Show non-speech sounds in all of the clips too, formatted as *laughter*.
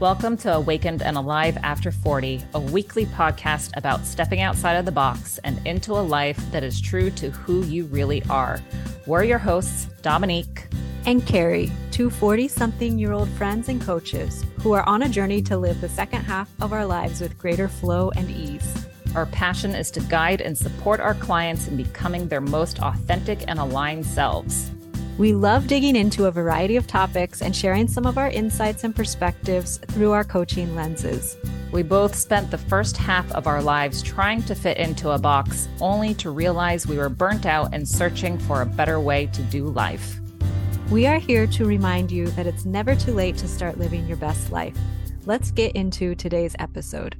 Welcome to Awakened and Alive After 40, a weekly podcast about stepping outside of the box and into a life that is true to who you really are. We're your hosts, Dominique and Karrie, two 40 something year old friends and coaches who are on a journey to live the second half of our lives with greater flow and ease. Our passion is to guide and support our clients in becoming their most authentic and aligned selves. We love digging into a variety of topics and sharing some of our insights and perspectives through our coaching lenses. We both spent the first half of our lives trying to fit into a box, only to realize we were burnt out and searching for a better way to do life. We are here to remind you that it's never too late to start living your best life. Let's get into today's episode.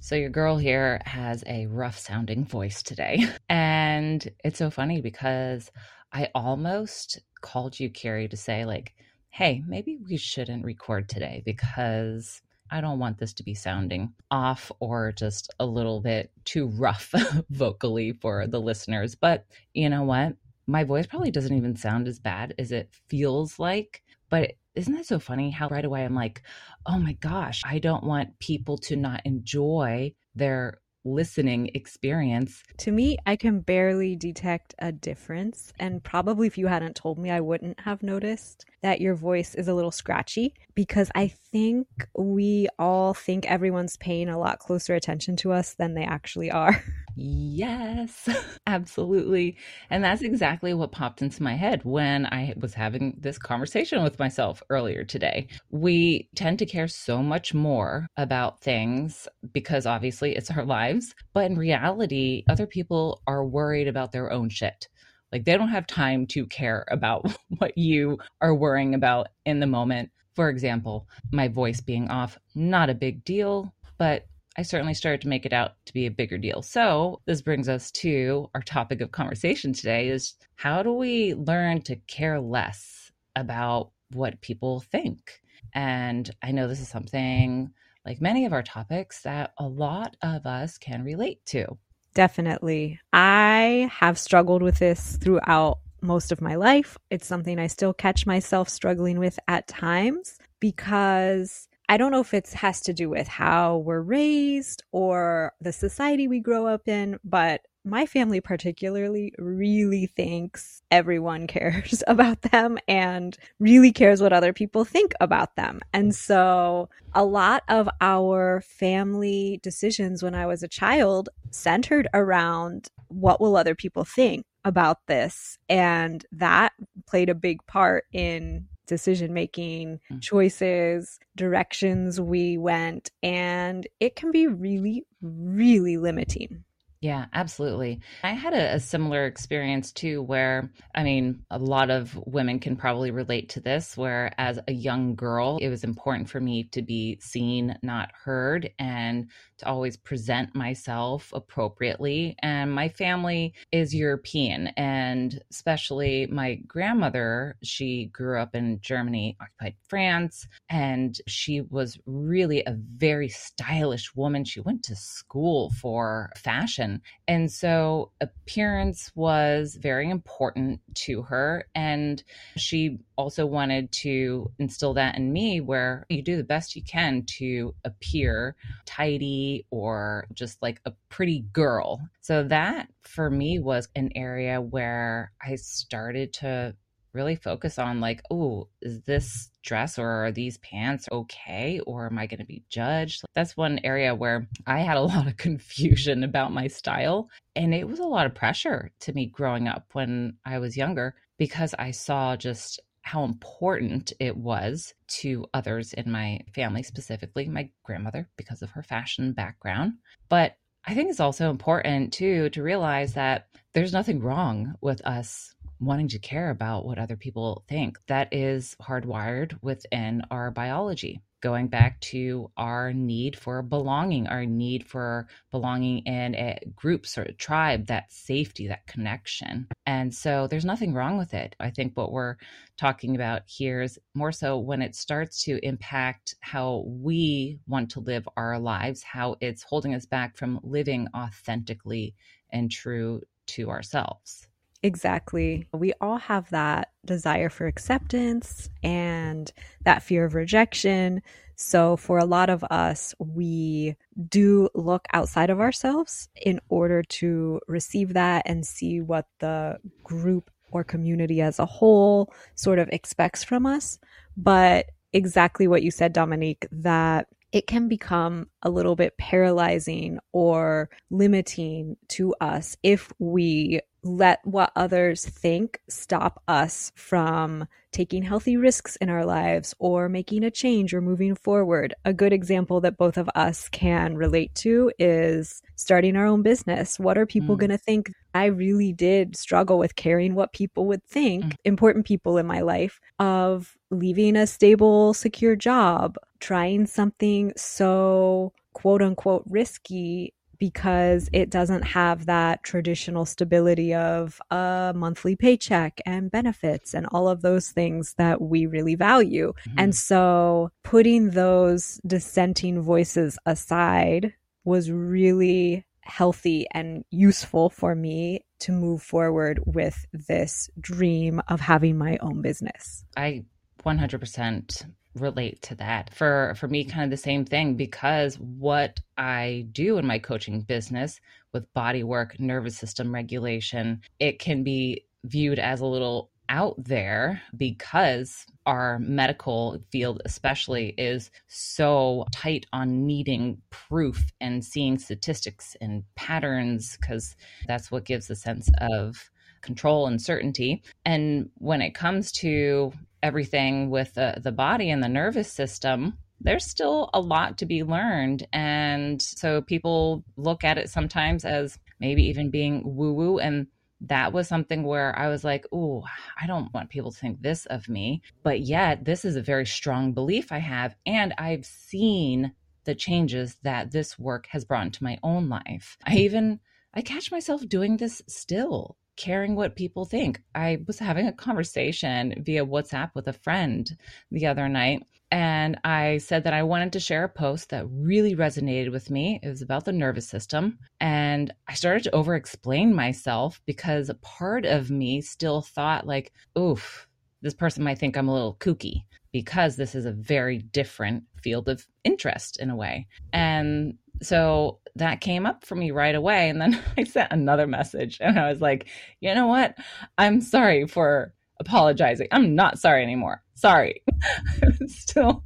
So, your girl here has a rough sounding voice today. *laughs* And it's so funny because I almost called you, Karrie, to say, like, hey, maybe we shouldn't record today because I don't want this to be sounding off or just a little bit too rough *laughs* vocally for the listeners. But you know what? My voice probably doesn't even sound as bad as it feels like. But isn't that so funny how right away I'm like, oh my gosh, I don't want people to not enjoy their listening experience. To me, I can barely detect a difference. And probably if you hadn't told me, I wouldn't have noticed that your voice is a little scratchy because I think we all think everyone's paying a lot closer attention to us than they actually are. *laughs* Yes, *laughs* absolutely. And that's exactly what popped into my head when I was having this conversation with myself earlier today. We tend to care so much more about things because obviously it's our *laughs* lives, but in reality, other people are worried about their own shit. Like they don't have time to care about *laughs* what you are worrying about in the moment. For example, my voice being off, not a big deal, but I certainly started to make it out to be a bigger deal. So, this brings us to our topic of conversation today is how do we learn to care less about what people think? And I know this is something like many of our topics that a lot of us can relate to. Definitely. I have struggled with this throughout most of my life. It's something I still catch myself struggling with at times because I don't know if it has to do with how we're raised or the society we grow up in, but my family particularly really thinks everyone cares *laughs* about them and really cares what other people think about them. And so a lot of our family decisions when I was a child centered around what will other people think about this and that played a big part in decision making, mm. choices, directions we went. And it can be really, really limiting. Yeah, absolutely. I had a, a, similar experience too, where I mean, a lot of women can probably relate to this, where as a young girl, it was important for me to be seen, not heard, and to always present myself appropriately. And my family is European, and especially my grandmother, she grew up in Germany, occupied France, and she was really a very stylish woman. She went to school for fashion and so appearance was very important to her. And she also wanted to instill that in me where you do the best you can to appear tidy or just like a pretty girl. So that for me was an area where I started to really focus on like, oh, is this dress or are these pants okay? Or am I going to be judged? That's one area where I had a *laughs* lot of confusion about my style. And it was a lot of pressure to me growing up when I was younger because I saw just how important it was to others in my family, specifically my grandmother, because of her fashion background. But I think it's also important too to realize that there's nothing wrong with us wanting to care about what other people think. That is hardwired within our biology. Going back to our need for belonging, our need for belonging in a group or a tribe, that safety, that connection. And so there's nothing wrong with it. I think what we're talking about here is more so when it starts to impact how we want to live our lives, how it's holding us back from living authentically and true to ourselves. Exactly. We all have that desire for acceptance and that fear of rejection. So, for a lot of us, we do look outside of ourselves in order to receive that and see what the group or community as a whole sort of expects from us. But exactly what you said, Dominique, that it can become a little bit paralyzing or limiting to us if we let what others think stop us from taking healthy risks in our lives or making a change or moving forward. A good example that both of us can relate to is starting our own business. What are people mm. going to think? I really did struggle with caring what people would think, mm. important people in my life, of leaving a stable, secure job, trying something so quote unquote risky because it doesn't have that traditional stability of a monthly paycheck and benefits and all of those things that we really value. Mm-hmm. And so putting those dissenting voices aside was really healthy and useful for me to move forward with this dream of having my own business. I 100% relate to that. For for me kind of the same thing because what I do in my coaching business with body work, nervous system regulation, it can be viewed as a little out there because our medical field especially is so tight on needing proof and seeing statistics and patterns because that's what gives a sense of control and certainty. And when it comes to everything with the, the body and the nervous system, there's still a lot to be learned. And so people look at it sometimes as maybe even being woo woo. And that was something where I was like, oh, I don't want people to think this of me. But yet, this is a very strong belief I have. And I've seen the changes that this work has brought into my own life. I even I catch myself doing this still caring what people think. I was having a conversation via WhatsApp with a friend the other night, and I said that I wanted to share a post that really resonated with me. It was about the nervous system. And I started to over explain myself because a part of me still thought, like, oof, this person might think I'm a little kooky because this is a very different field of interest in a way. And so that came up for me right away. And then *laughs* I sent another message and I was like, you know what? I'm sorry for apologizing. I'm not sorry anymore. Sorry. *laughs* Still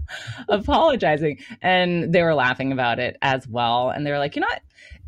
apologizing. And they were laughing about it as well. And they were like, you know what?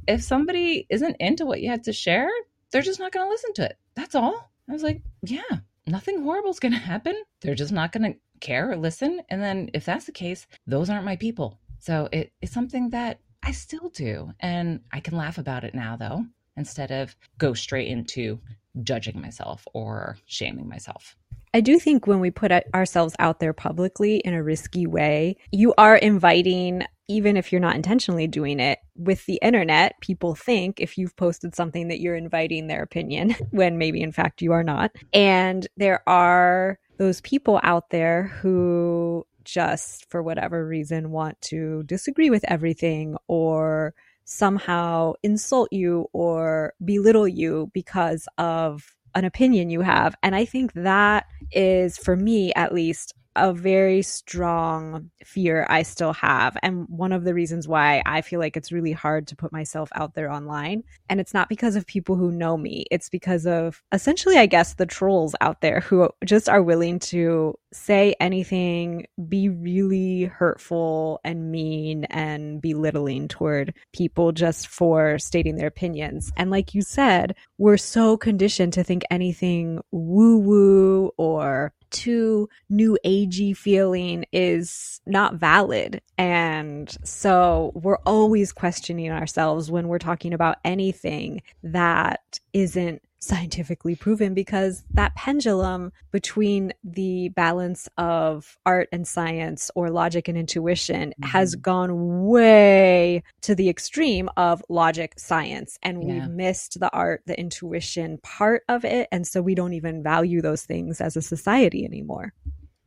If somebody isn't into what you had to share, they're just not going to listen to it. That's all. I was like, yeah, nothing horrible's going to happen. They're just not going to care or listen. And then if that's the case, those aren't my people. So it, it's something that I still do. And I can laugh about it now, though, instead of go straight into judging myself or shaming myself. I do think when we put ourselves out there publicly in a risky way, you are inviting, even if you're not intentionally doing it, with the internet, people think if you've posted something that you're inviting their opinion, *laughs* when maybe in fact you are not. And there are those people out there who just for whatever reason want to disagree with everything or somehow insult you or belittle you because of an opinion you have. And I think that is, for me at least, a very strong fear I still have. And one of the reasons why I feel like it's really hard to put myself out there online. And it's not because of people who know me, it's because of essentially, I guess, the trolls out there who just are willing to say anything, be really hurtful and mean and belittling toward people just for stating their opinions. And like you said, we're so conditioned to think anything woo woo or too new agey feeling is not valid. And so we're always questioning ourselves when we're talking about anything that isn't scientifically proven because that pendulum between the balance of art and science or logic and intuition mm-hmm. has gone way to the extreme of logic science and yeah. we've missed the art the intuition part of it and so we don't even value those things as a society anymore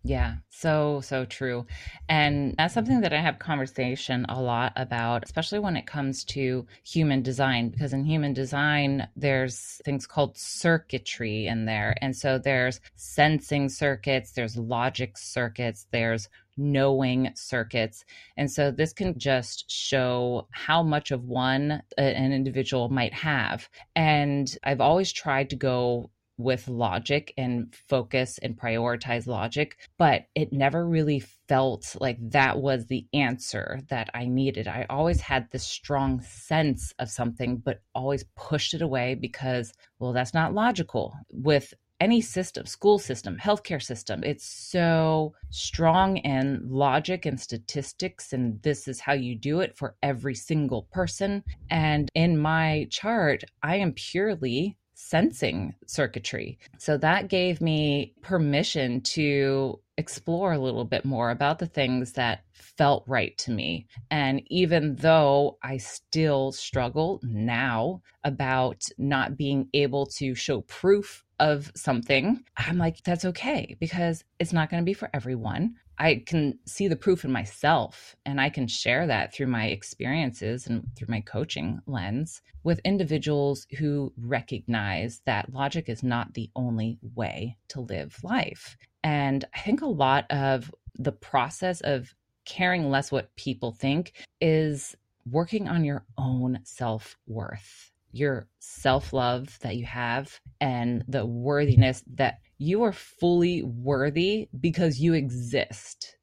Yeah, so, so true. And that's something that I have conversation a lot about, especially when it comes to human design, because in human design, there's things called circuitry in there. And so there's sensing circuits, there's logic circuits, there's knowing circuits. And so this can just show how much of one uh, an individual might have. And I've always tried to go with logic and focus and prioritize logic, but it never really felt like that was the answer that I needed. I always had this strong sense of something, but always pushed it away because, well, that's not logical. With any system, school system, healthcare system, it's so strong in logic and statistics, and this is how you do it for every single person. And in my chart, I am purely sensing circuitry. So that gave me permission to explore a little bit more about the things that felt right to me. And even though I still struggle now about not being able to show proof of something, I'm like, that's okay because it's not going to be for everyone. I can see the proof in myself and I can share that through my experiences and through my coaching lens with individuals who recognize that logic is not the only way to live life. And I think a lot of the process of caring less what people think is working on your own self worth, your self love that you have, and the worthiness that you are fully worthy because you exist.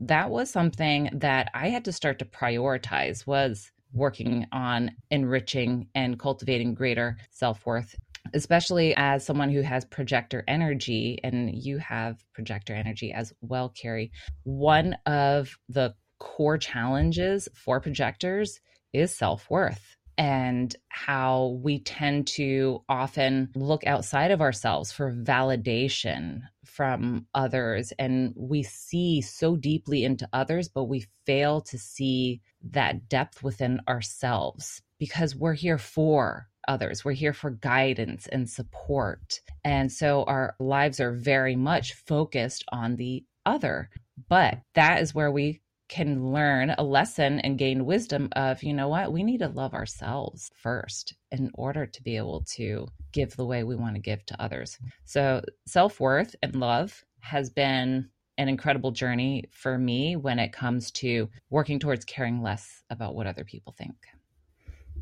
That was something that I had to start to prioritize was working on enriching and cultivating greater self-worth especially as someone who has projector energy and you have projector energy as well Karrie one of the core challenges for projectors is self-worth and how we tend to often look outside of ourselves for validation from others. And we see so deeply into others, but we fail to see that depth within ourselves because we're here for others. We're here for guidance and support. And so our lives are very much focused on the other. But that is where we can learn a lesson and gain wisdom of, you know what, we need to love ourselves first in order to be able to give the way we want to give to others. So, self worth and love has been an incredible journey for me when it comes to working towards caring less about what other people think.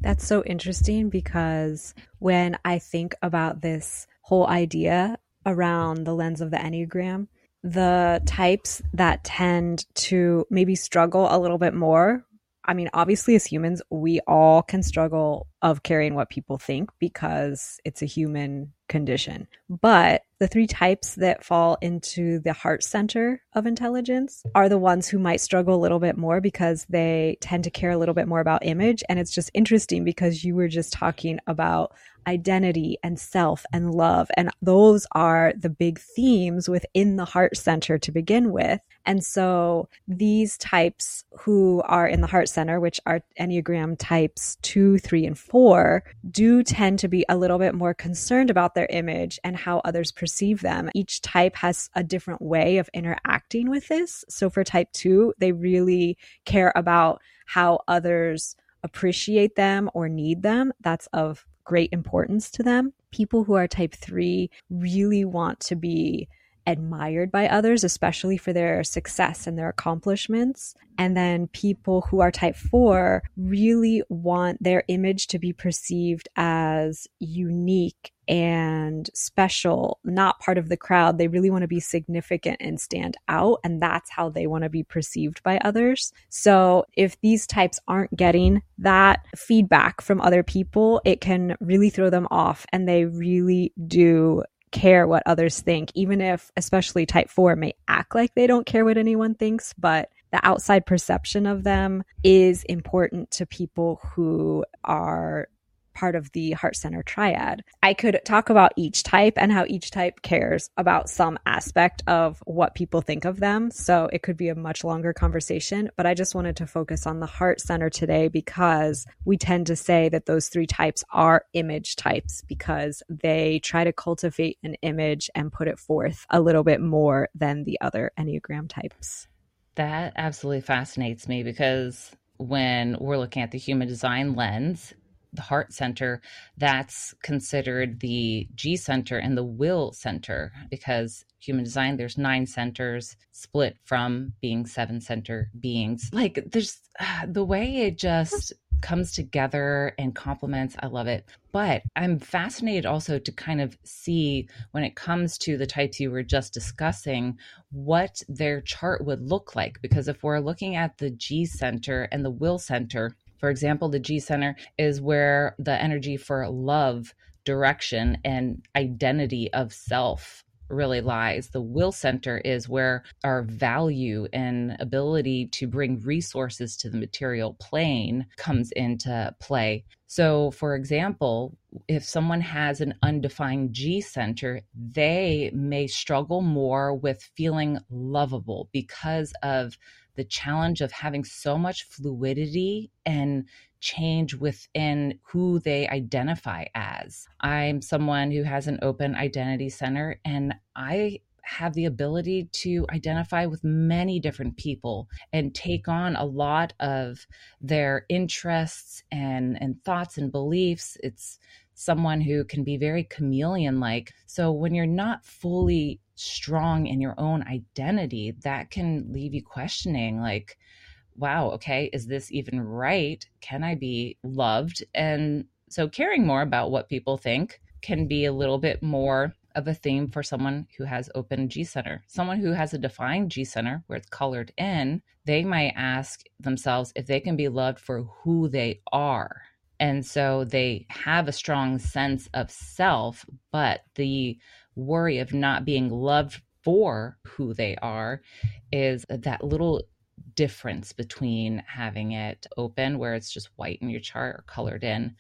That's so interesting because when I think about this whole idea around the lens of the Enneagram, the types that tend to maybe struggle a little bit more. I mean, obviously, as humans, we all can struggle of caring what people think because it's a human condition. But the three types that fall into the heart center of intelligence are the ones who might struggle a little bit more because they tend to care a little bit more about image. And it's just interesting because you were just talking about identity and self and love. And those are the big themes within the heart center to begin with. And so these types who are in the heart center, which are Enneagram types two, three, and four, do tend to be a little bit more concerned about their image and how others perceive them. Each type has a different way of interacting with this. So for type two, they really care about how others appreciate them or need them. That's of great importance to them. People who are type 3 really want to be admired by others, especially for their success and their accomplishments. And then people who are type 4 really want their image to be perceived as unique and special, not part of the crowd. They really want to be significant and stand out. And that's how they want to be perceived by others. So if these types aren't getting that feedback from other people, it can really throw them off. And they really do care what others think, even if, especially type 4, may act like they don't care what anyone thinks, but the outside perception of them is important to people who are part of the heart center triad. I could talk about each type and how each type cares about some aspect of what people think of them. So it could be a much longer conversation, but I just wanted to focus on the heart center today because we tend to say that those three types are image types because they try to cultivate an image and put it forth a little bit more than the other Enneagram types. That absolutely fascinates me because when we're looking at the human design lens, the heart center, that's considered the G center and the will center because human design, there's nine centers split from being seven center beings. Like there's *sighs* the way it just comes together and complements. I love it. But I'm fascinated also to kind of see when it comes to the types you were just discussing, what their chart would look like. Because if we're looking at the G center and the will center, for example, the G center is where the energy for love, direction, and identity of self really lies. The will center is where our value and ability to bring resources to the material plane comes into play. So, for example, if someone has an undefined G center, they may struggle more with feeling lovable because of the challenge of having so much fluidity and change within who they identify as. I'm someone who has an open identity center and I have the ability to identify with many different people and take on a lot of their interests and and thoughts and beliefs it's someone who can be very chameleon like so when you're not fully strong in your own identity that can leave you questioning like wow, okay, is this even right? Can I be loved? And so caring more about what people think can be a little bit more of a theme for someone who has open G center. Someone who has a defined G center where it's colored in, they might ask themselves if they can be loved for who they are. And so they have a strong sense of self, but the worry of not being loved for who they are is that little difference between having it open where it's just white in your chart or colored in.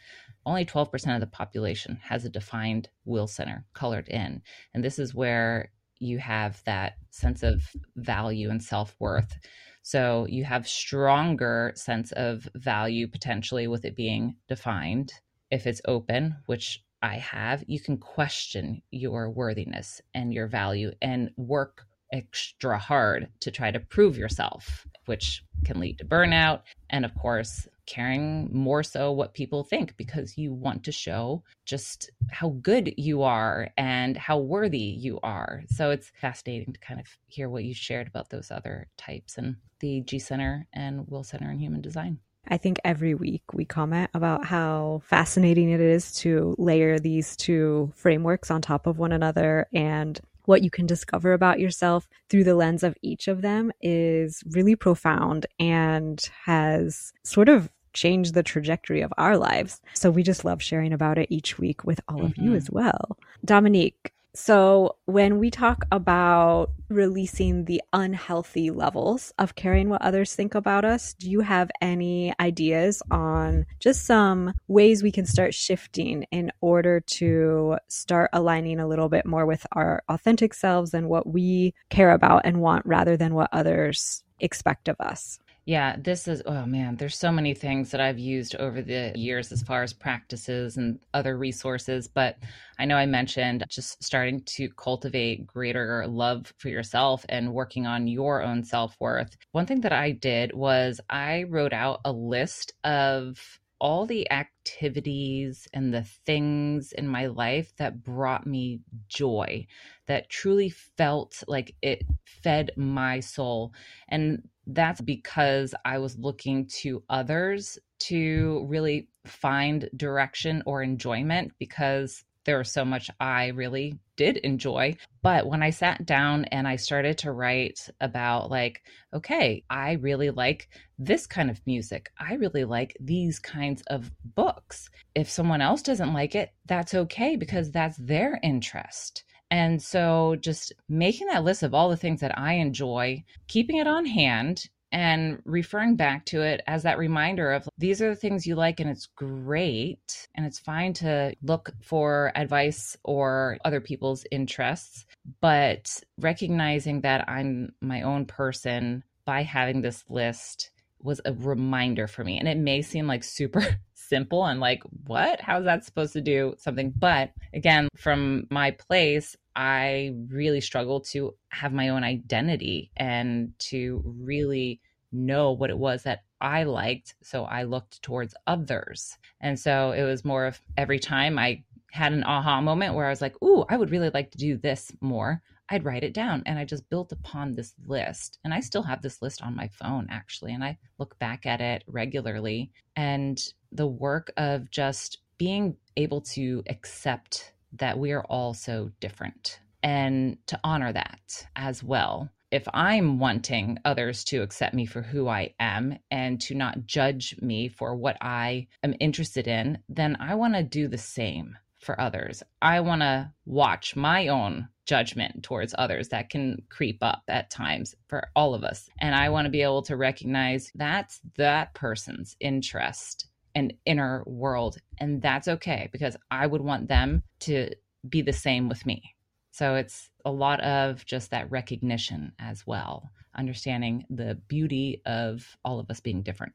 Only 12% of the population has a defined will center colored in. And this is where you have that sense of value and self-worth. So you have stronger sense of value potentially with it being defined. If it's open which i have you can question your worthiness and your value and work extra hard to try to prove yourself, which can lead to burnout. And of course, caring more so what people think because you want to show just how good you are and how worthy you are. So it's fascinating to kind of hear what you shared about those other types and the G Center and Will Center in human design. I think every week we comment about how fascinating it is to layer these two frameworks on top of one another and what you can discover about yourself through the lens of each of them is really profound and has sort of changed the trajectory of our lives. So we just love sharing about it each week with all mm-hmm. of you mm-hmm. as well. Dominique, so, when we talk about releasing the unhealthy levels of caring what others think about us, do you have any ideas on just some ways we can start shifting in order to start aligning a little bit more with our authentic selves and what we care about and want rather than what others expect of us? Yeah, this is, oh man, there's so many things that I've used over the years as far as practices and other resources. But I know I mentioned just starting to cultivate greater love for yourself and working on your own self worth. One thing that I did was I wrote out a list of all the activities and the things in my life that brought me joy, that truly felt like it fed my soul. And that's because I was looking to others to really find direction or enjoyment because there was so much I really did enjoy. But when I sat down and I started to write about, like, okay, I really like this kind of music, I really like these kinds of books. If someone else doesn't like it, that's okay because that's their interest. And so just making that list of all the things that I enjoy, keeping it on hand, and referring back to it as that reminder of these are the things you like and it's great and it's fine to look for advice or other people's interests but recognizing that i'm my own person by having this list was a reminder for me. And it may seem like super *laughs* simple and like what? How's that supposed to do something? But again from my place I really struggled to have my own identity and to really know what it was that I liked. So I looked towards others. And so it was more of every time I had an aha moment where I was like, ooh, I would really like to do this more. I'd write it down and I just built upon this list. And I still have this list on my phone actually. And I look back at it regularly. And the work of just being able to accept that we are all so different and to honor that as well. If I'm wanting others to accept me for who I am and to not judge me for what I am interested in, then I want to do the same for others. I want to watch my own judgment towards others that can creep up at times for all of us. And I want to be able to recognize that's that person's interest inner world. And that's okay because I would want them to be the same with me. So it's a lot of just that recognition as well, understanding the beauty of all of us being different.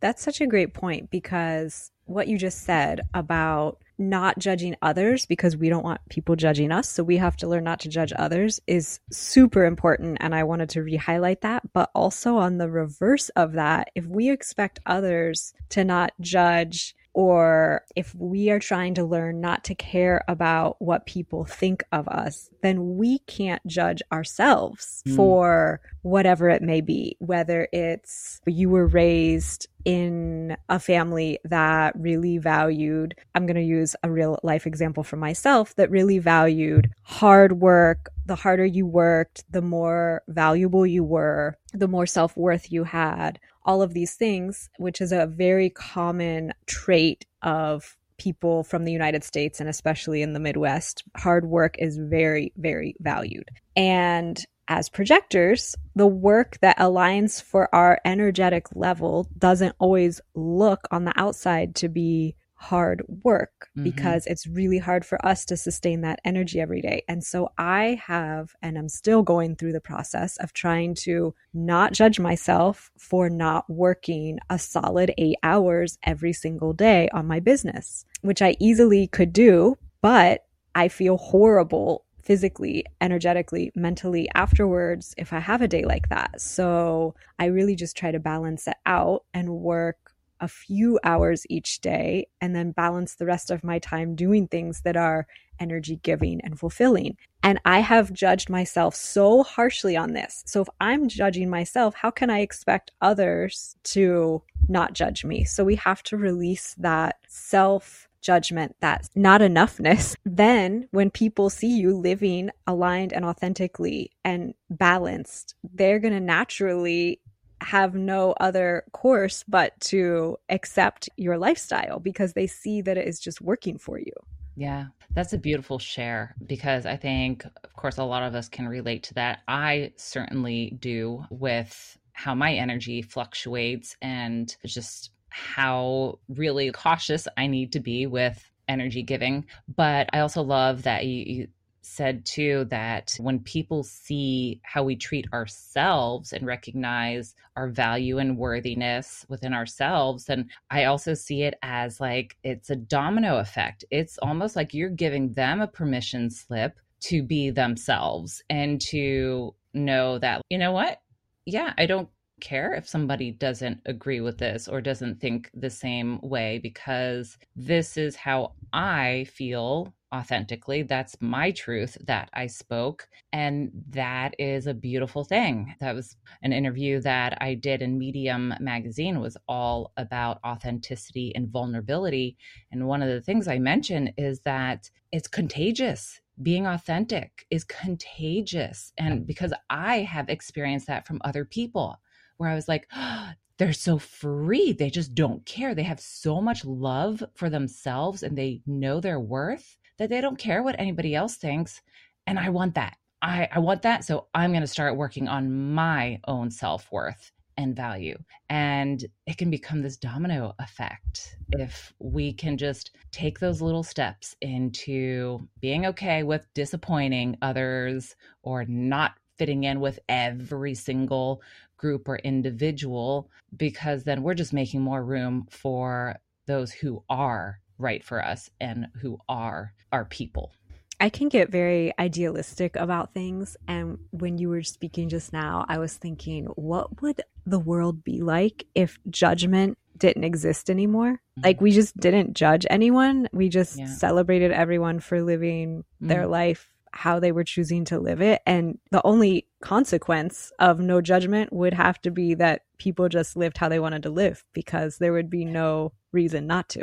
That's such a great point because what you just said about not judging others because we don't want people judging us. So we have to learn not to judge others is super important. And I wanted to re highlight that. But also on the reverse of that, if we expect others to not judge or if we are trying to learn not to care about what people think of us, then we can't judge ourselves mm. for whatever it may be, whether it's you were raised in a family that really valued, I'm going to use a real life example for myself, that really valued hard work. The harder you worked, the more valuable you were, the more self worth you had all of these things, which is a very common trait of people from the United States and especially in the Midwest. Hard work is very, very valued. And as projectors, the work that aligns for our energetic level doesn't always look on the outside to be hard work mm-hmm. because it's really hard for us to sustain that energy every day. And so I have, and I'm still going through the process of trying to not judge myself for not working a solid eight hours every single day on my business, which I easily could do, but I feel horrible physically, energetically, mentally afterwards if I have a day like that. So I really just try to balance it out and work a few hours each day and then balance the rest of my time doing things that are energy giving and fulfilling. And I have judged myself so harshly on this. So if I'm judging myself, how can I expect others to not judge me? So we have to release that self judgment, that not enoughness. *laughs* Then when people see you living aligned and authentically and balanced, they're going to naturally have no other course but to accept your lifestyle because they see that it is just working for you. Yeah, that's a beautiful share because I think, of course, a lot of us can relate to that. I certainly do with how my energy fluctuates and just how really cautious I need to be with energy giving. But I also love that you, you said too that when people see how we treat ourselves and recognize our value and worthiness within ourselves, then I also see it as like it's a domino effect. It's almost like you're giving them a permission slip to be themselves and to know that, you know what? Yeah, I don't care if somebody doesn't agree with this or doesn't think the same way because this is how I feel authentically. That's my truth that I spoke. And that is a beautiful thing. That was an interview that I did in Medium magazine was all about authenticity and vulnerability. And one of the things I mentioned is that it's contagious. Being authentic is contagious. And because I have experienced that from other people, where I was like, oh, they're so free. They just don't care. They have so much love for themselves and they know their worth that they don't care what anybody else thinks. And I want that. I, I want that. So I'm going to start working on my own self worth and value. And it can become this domino effect if we can just take those little steps into being okay with disappointing others or not fitting in with every single group or individual, because then we're just making more room for those who are right for us and who are our people. I can get very idealistic about things. And when you were speaking just now, I was thinking, what would the world be like if judgment didn't exist anymore? Mm-hmm. Like, we just didn't judge anyone. We just yeah. celebrated everyone for living mm-hmm. their life how they were choosing to live it. And the only consequence of no judgment would have to be that people just lived how they wanted to live because there would be no reason not to.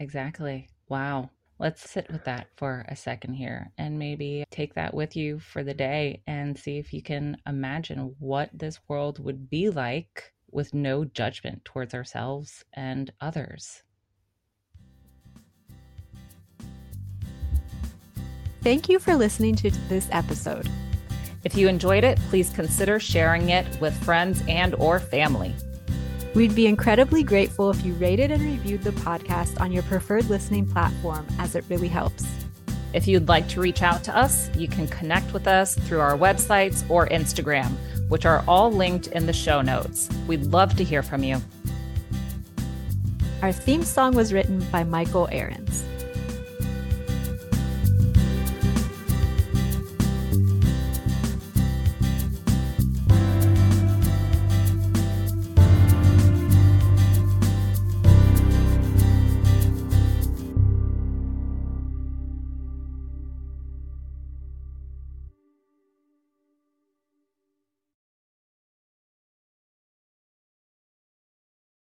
Exactly. Wow. Let's sit with that for a second here and maybe take that with you for the day and see if you can imagine what this world would be like with no judgment towards ourselves and others. Thank you for listening to this episode. If you enjoyed it, please consider sharing it with friends and or family. We'd be incredibly grateful if you rated and reviewed the podcast on your preferred listening platform, as it really helps. If you'd like to reach out to us, you can connect with us through our websites or Instagram, which are all linked in the show notes. We'd love to hear from you. Our theme song was written by Michael Ahrens.